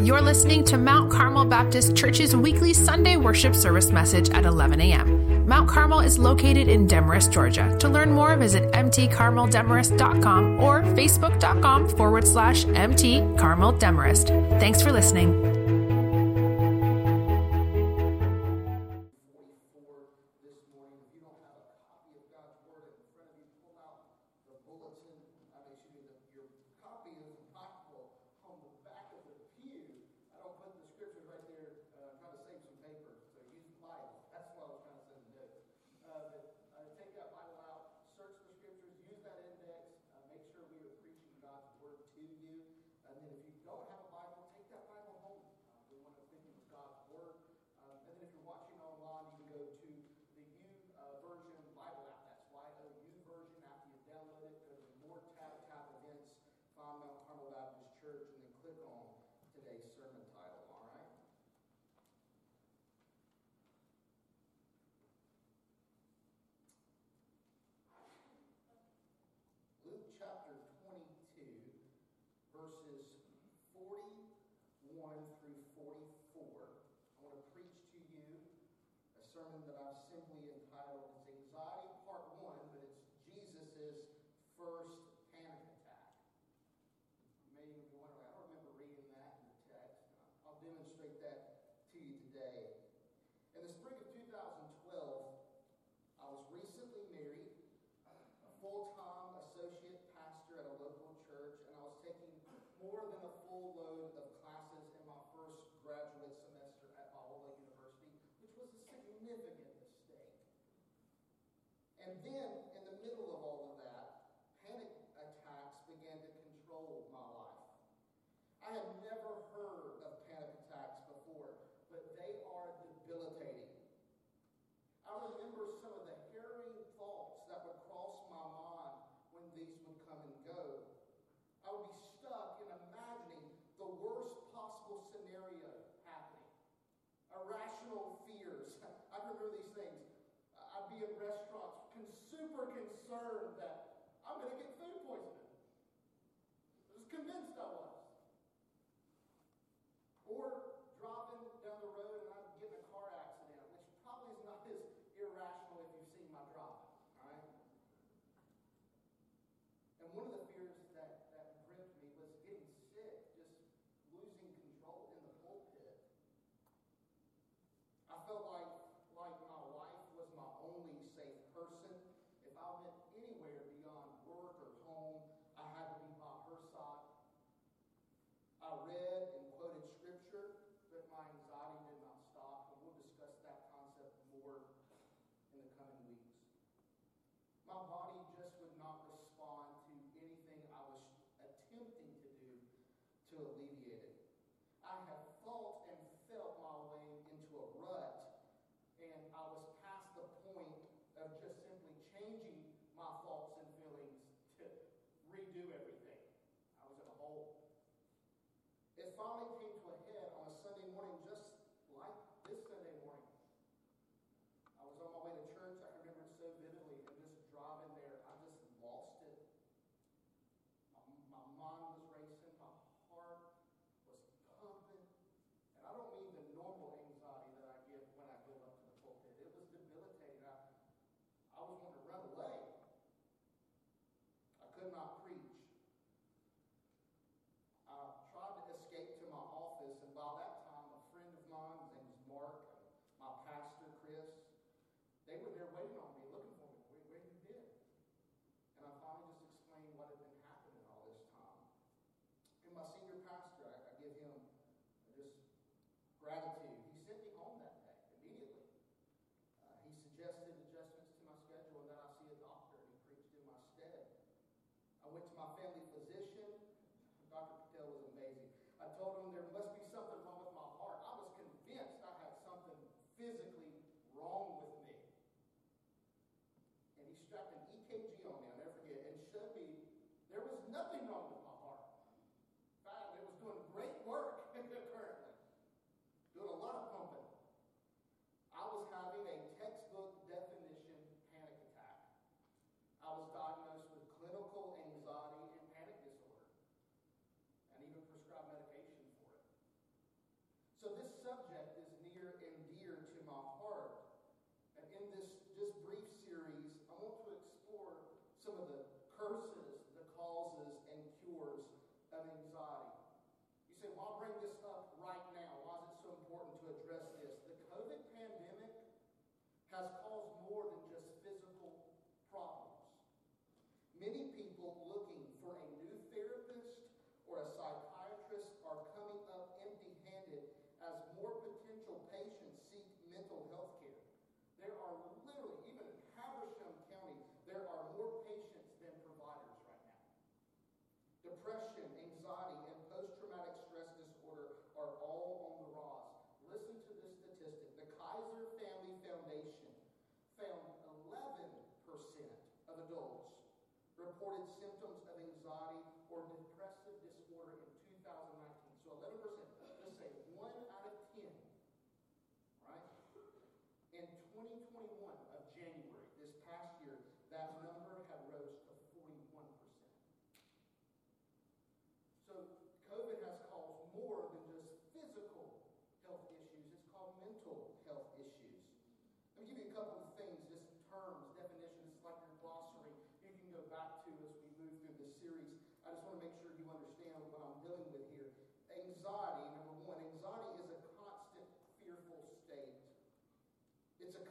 You're listening to Mount Carmel Baptist Church's weekly Sunday worship service message at 11 a.m. Mount Carmel is located in Demarest, Georgia. To learn more, visit mtcarmeldemarest.com or facebook.com forward slash mtcarmeldemarest. Thanks for listening. sermon that I've And then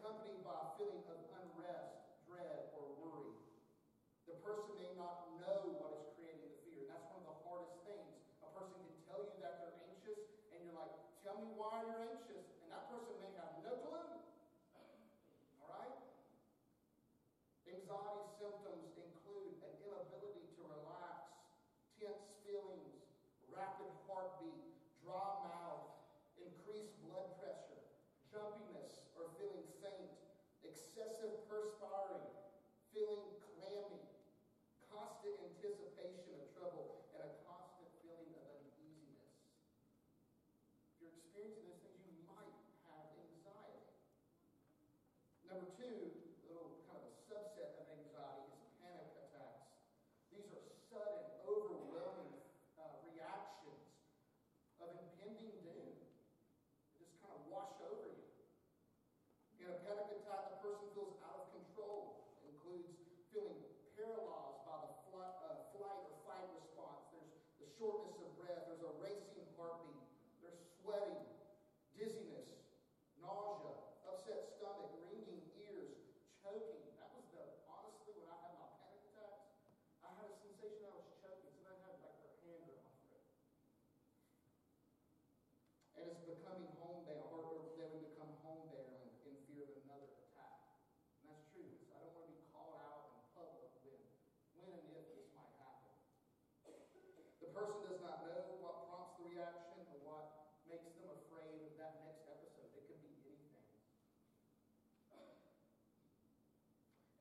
accompanying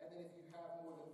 And then if you have more than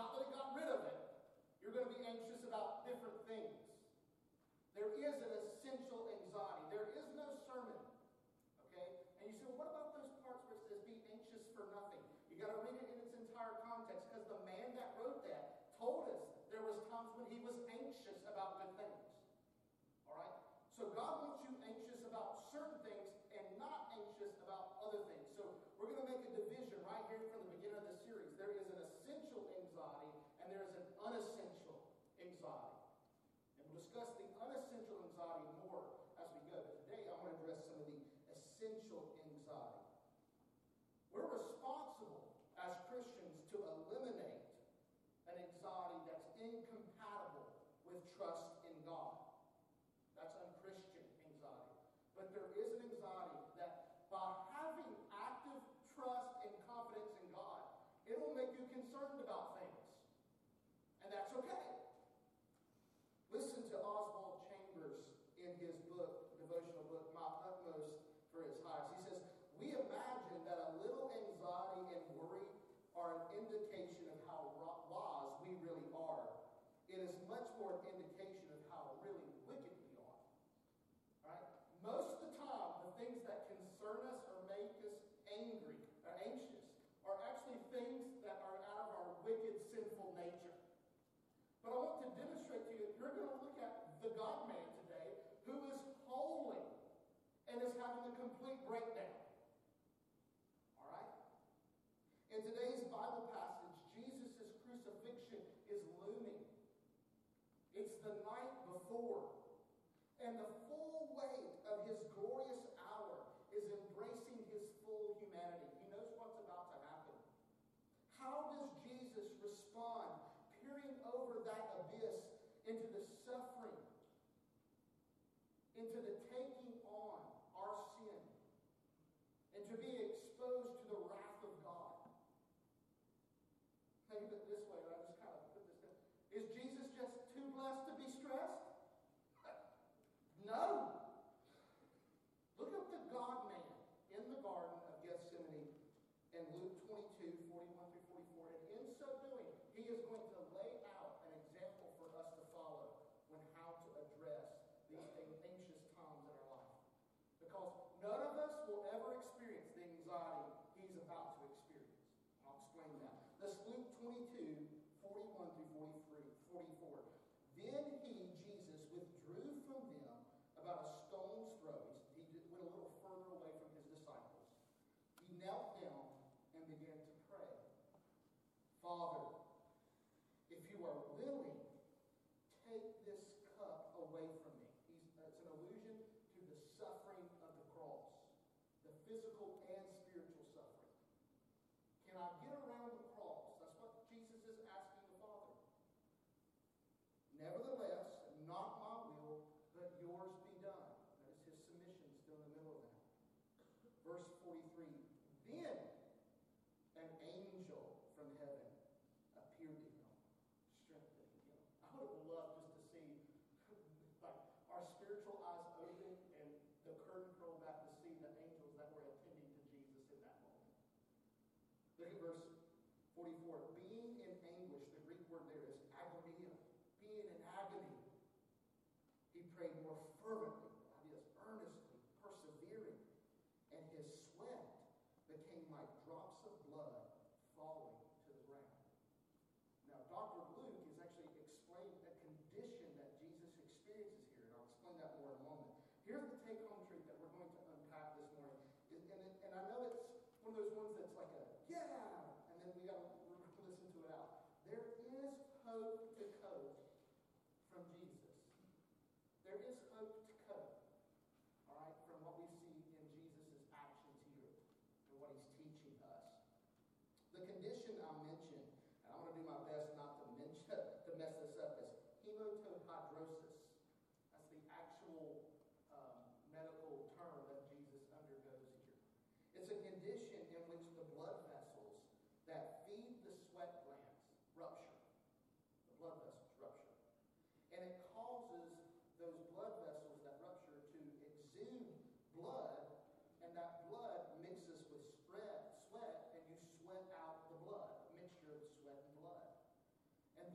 Not that it got rid of it. You're going to be anxious about different things. There is an complete breakdown.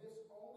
this only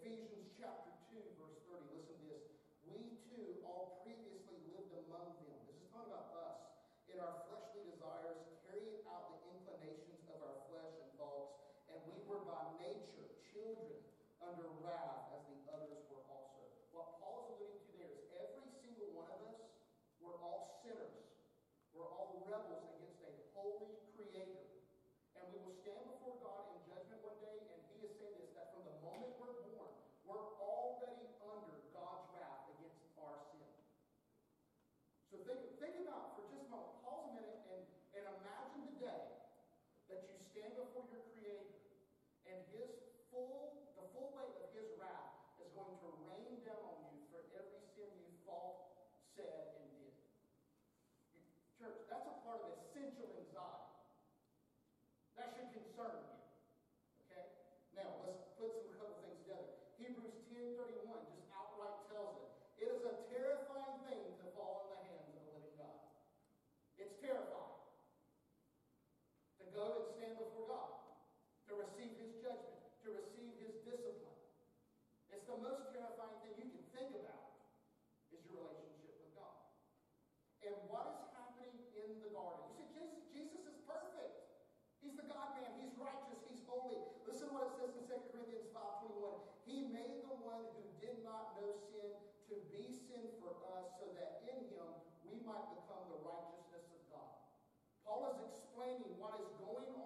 Ephesians chapter 2, verse 30. Listen to this. We too all pre explaining what is going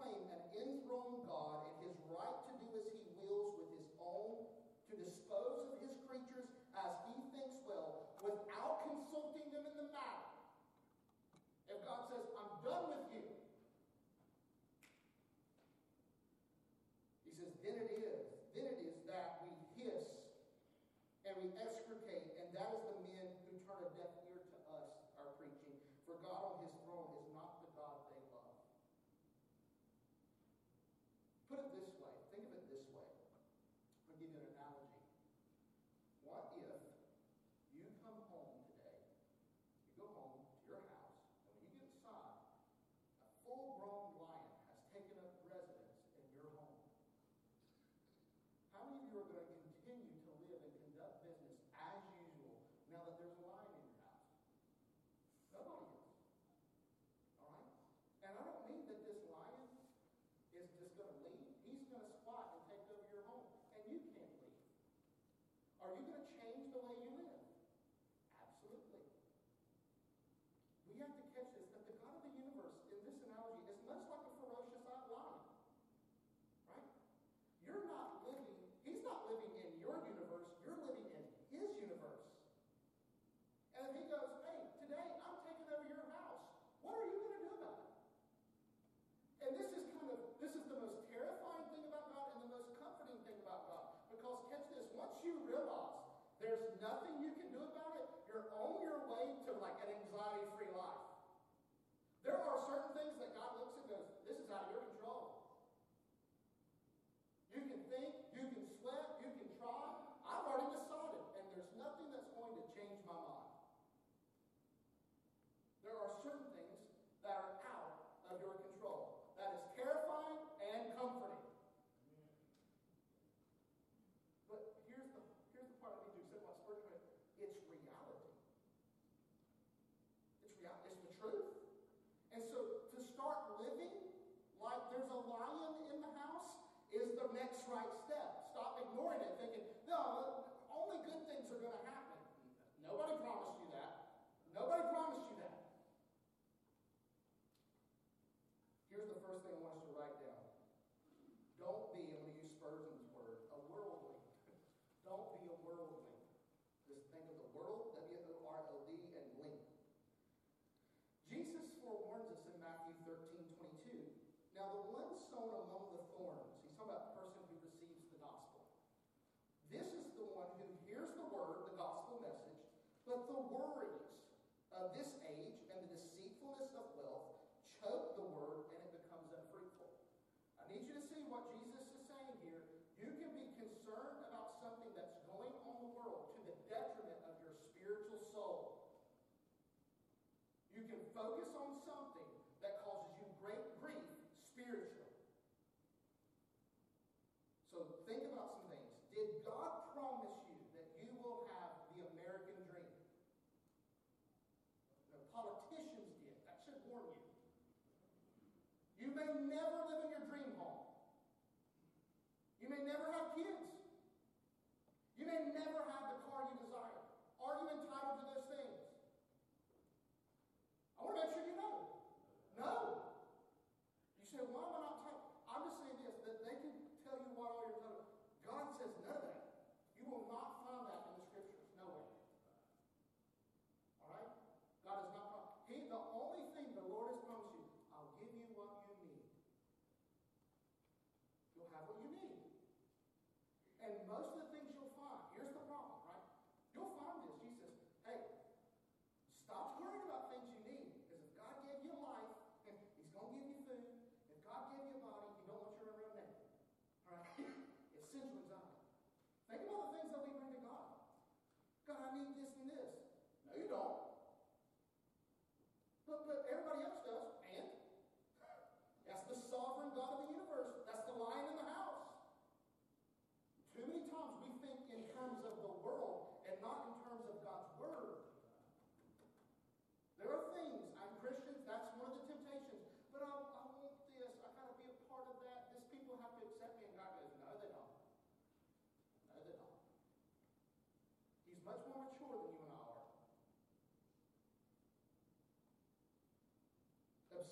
find an Think about some things. Did God promise you that you will have the American dream? No, politicians did. That should warn you. You may never live in your dream home. You may never have kids. You may never have the car you desire.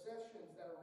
possessions that are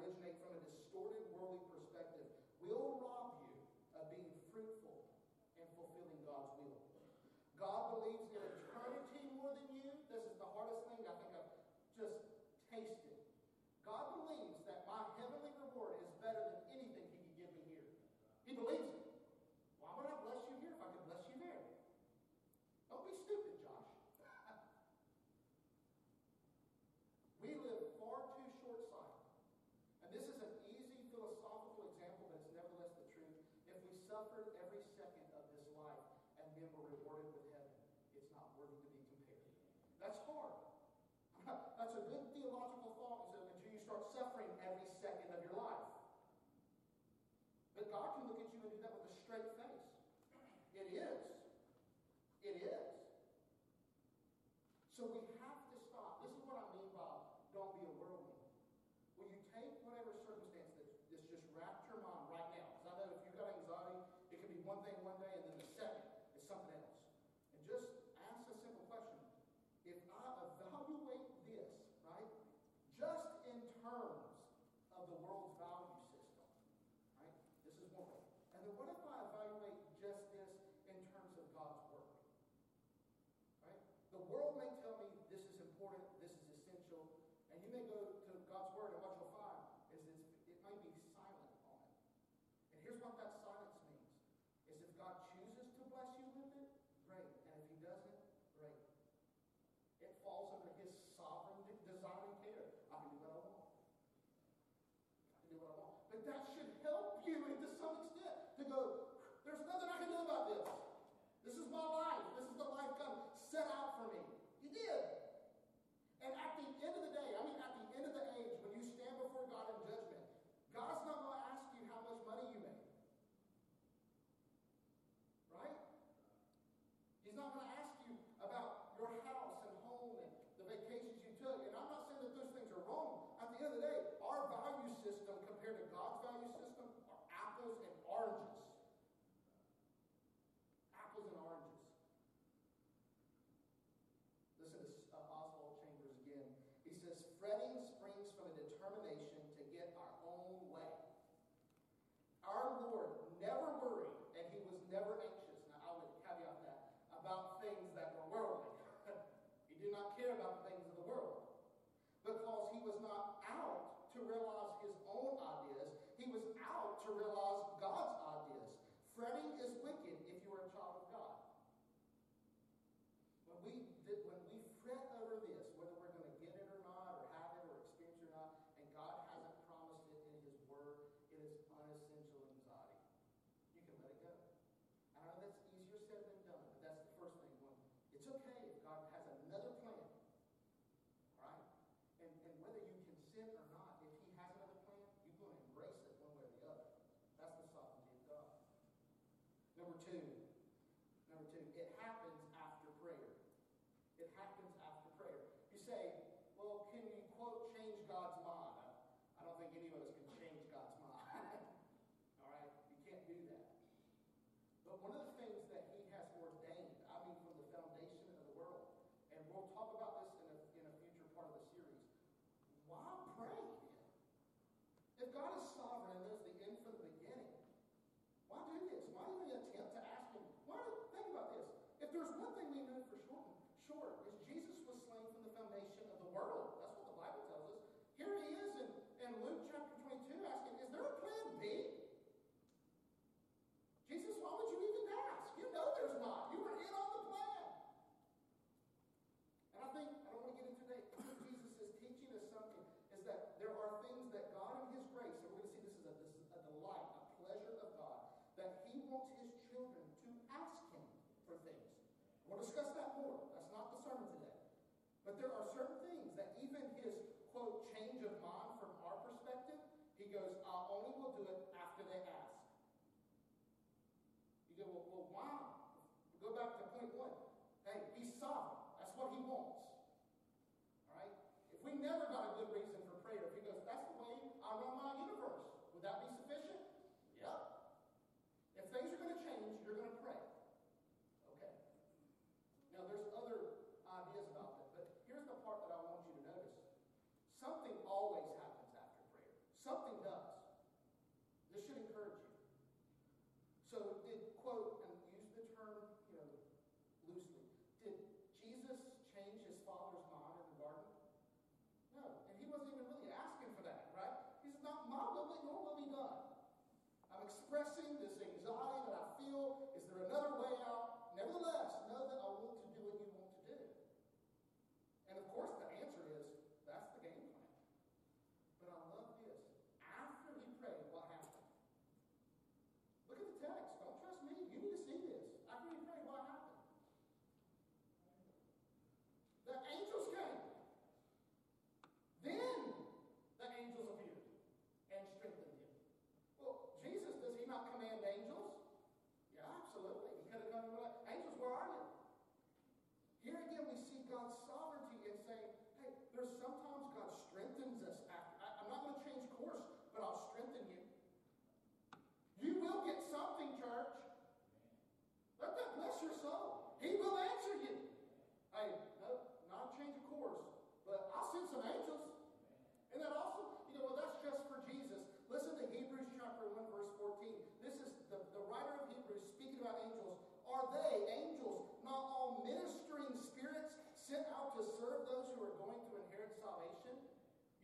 We'll discuss that more. That's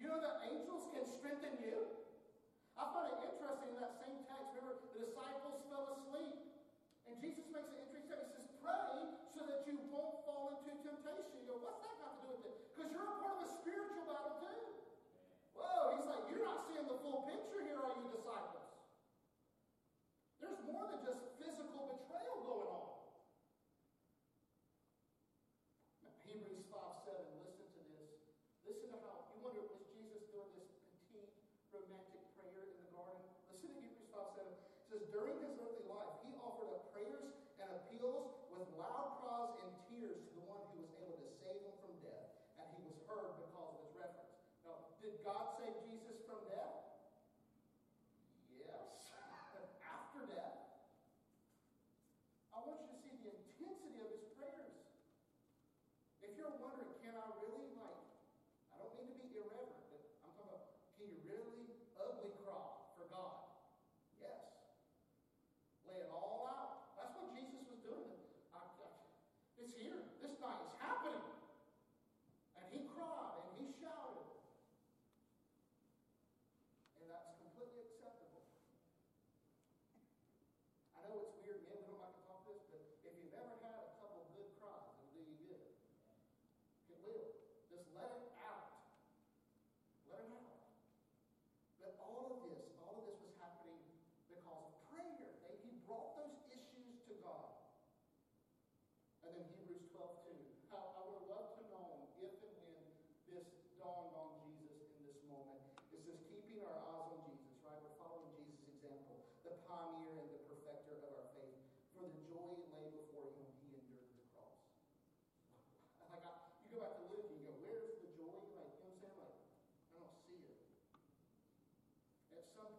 You know that angels can strengthen you? I find it interesting in that same text. Remember, the disciples fell asleep. And Jesus makes an interesting statement. He says, pray so that you won't fall into temptation. You go, what's that got to do with it? Because you're a part of a spiritual battle too. Whoa, he's like, you're not seeing the full picture here, are you disciples? There's more than just physical betrayal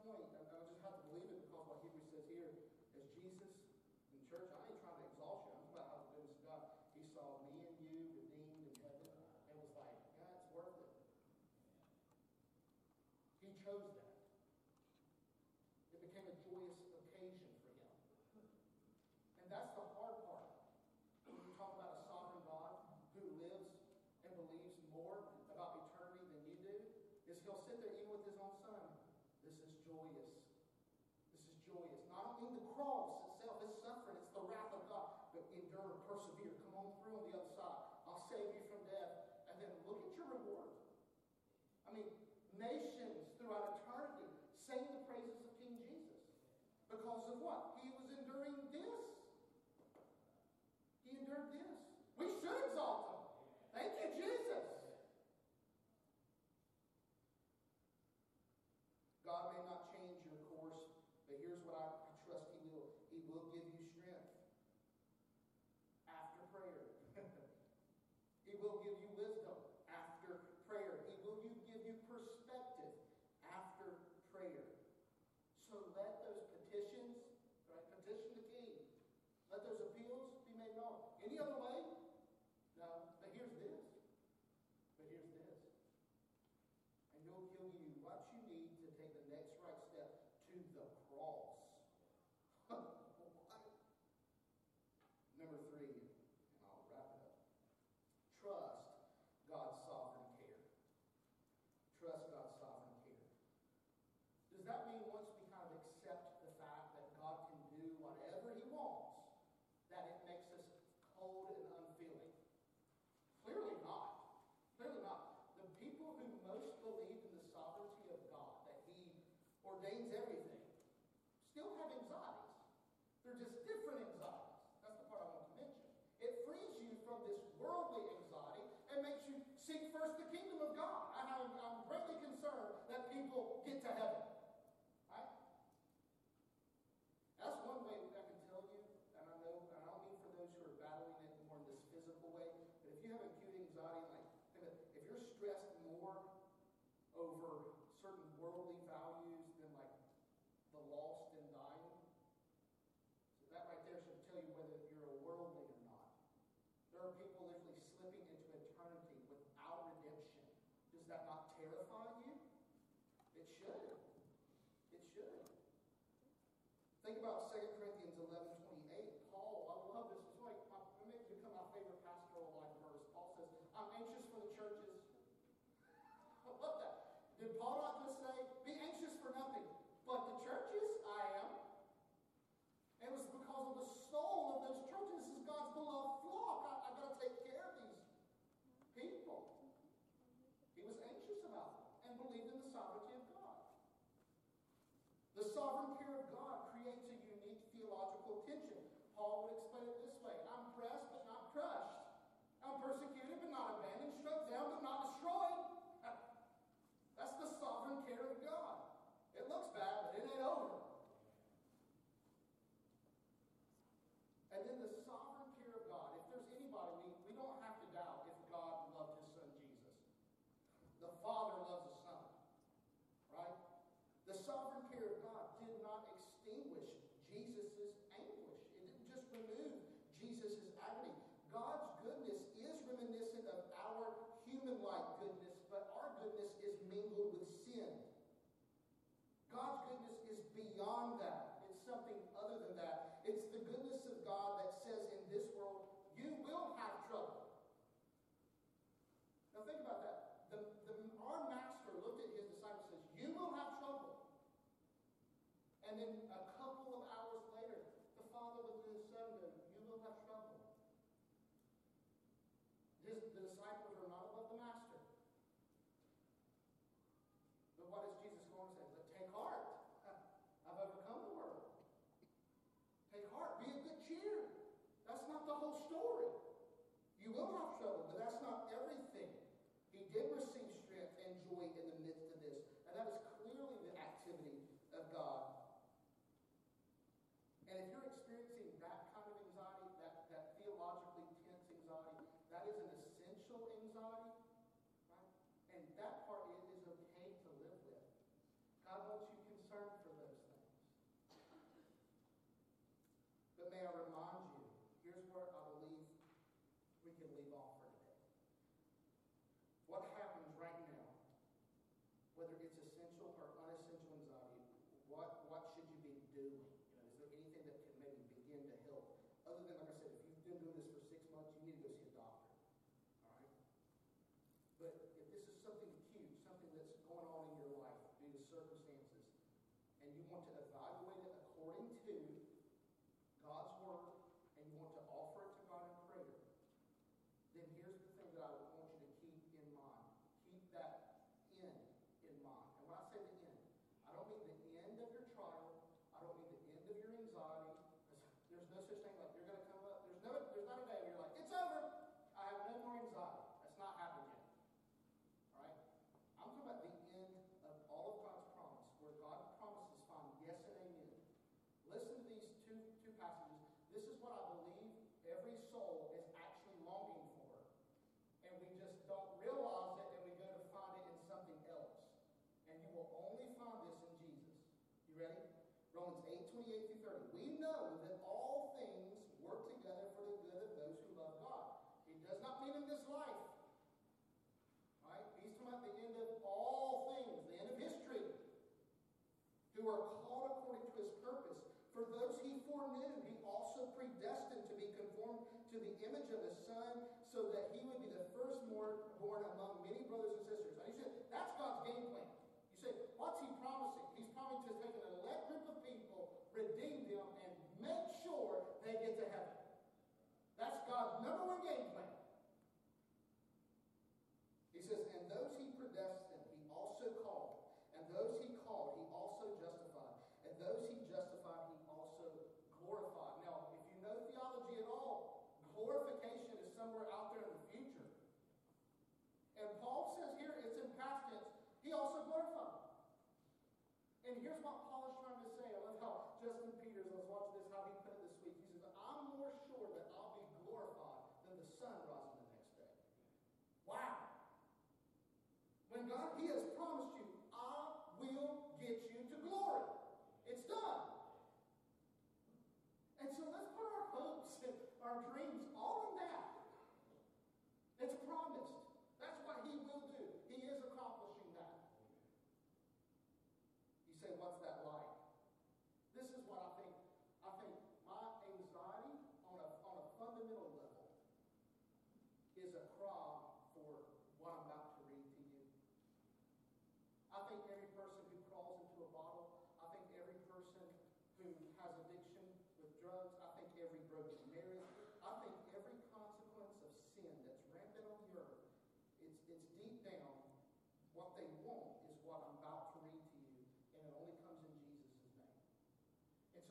point. I, I just have to believe it because what Hebrews says here is Jesus in church. I ain't trying to exalt you. I'm talking about how the goodness of God. He saw me and you redeemed in heaven and was like, God, it's worth it. He chose that. Peter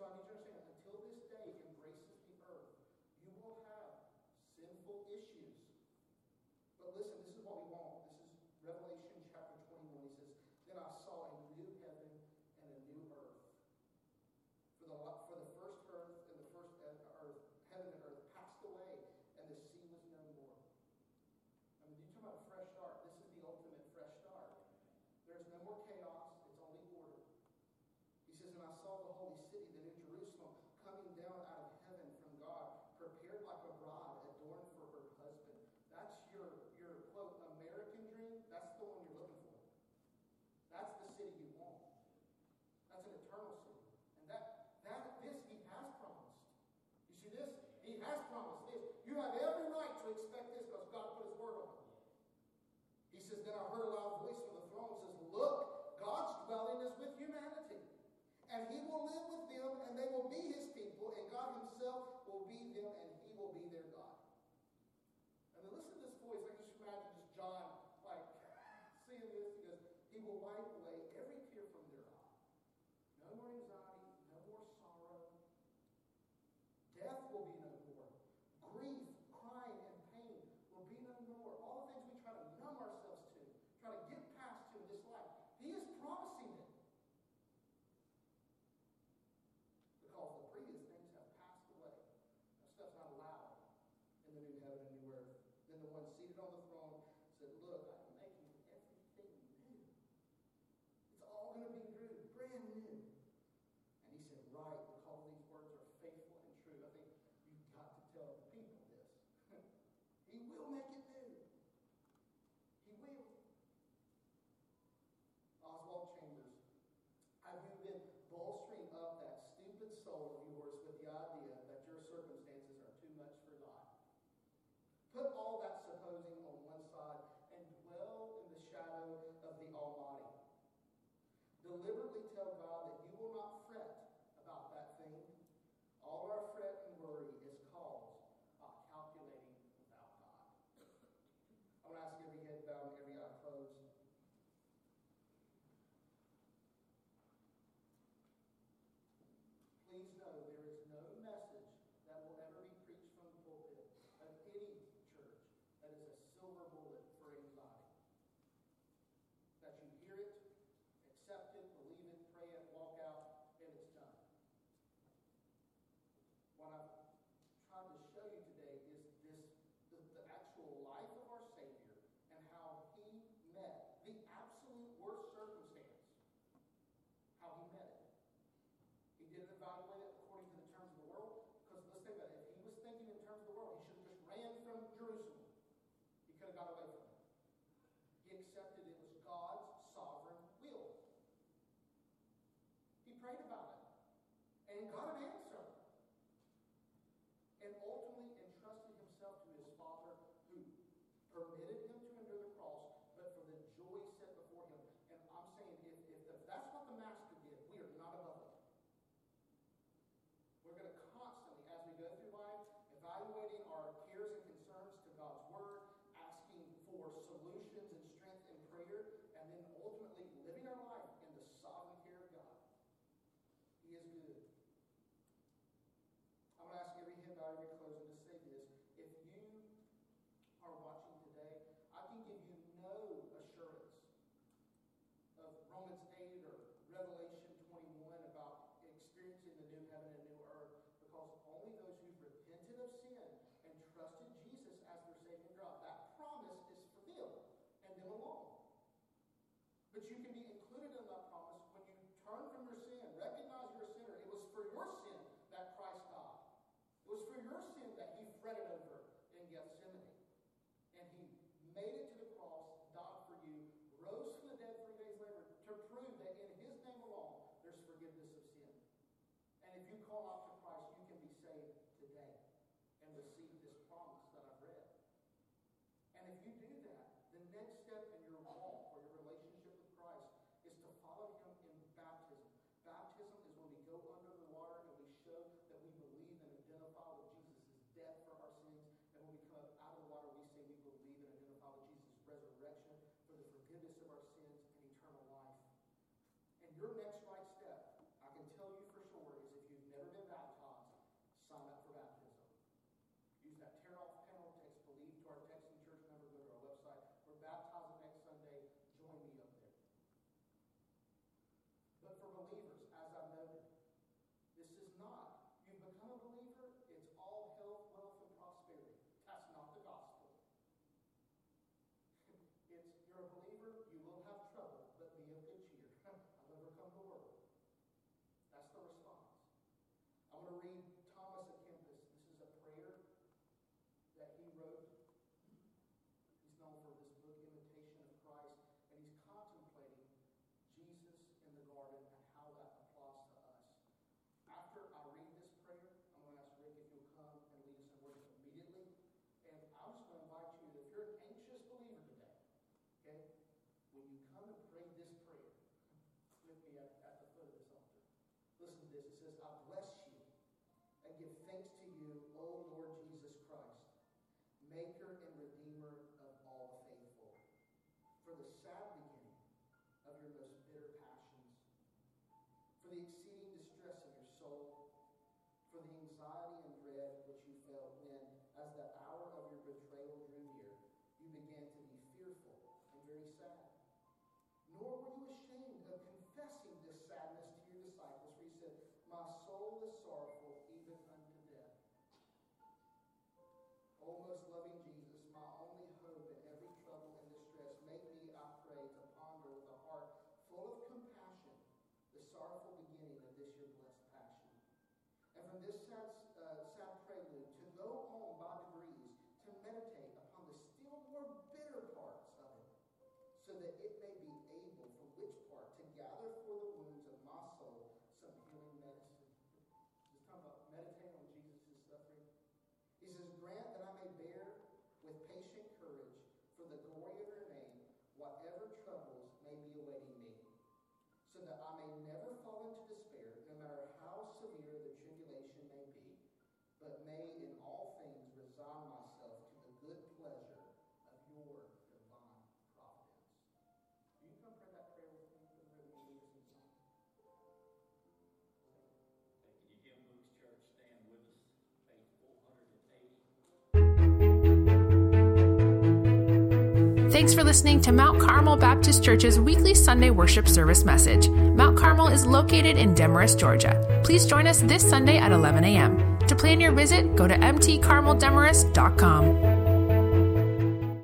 so I'm need Himself will be them, and He will be their God. things know. There you do that, the next step in anxiety and dread which you felt when, as the hour of your betrayal drew near, you began to be fearful and very sad. Nor were you Thanks for listening to Mount Carmel Baptist Church's weekly Sunday worship service message. Mount Carmel is located in Demorest, Georgia. Please join us this Sunday at 11 a.m. To plan your visit, go to mtcarmeldemorest.com.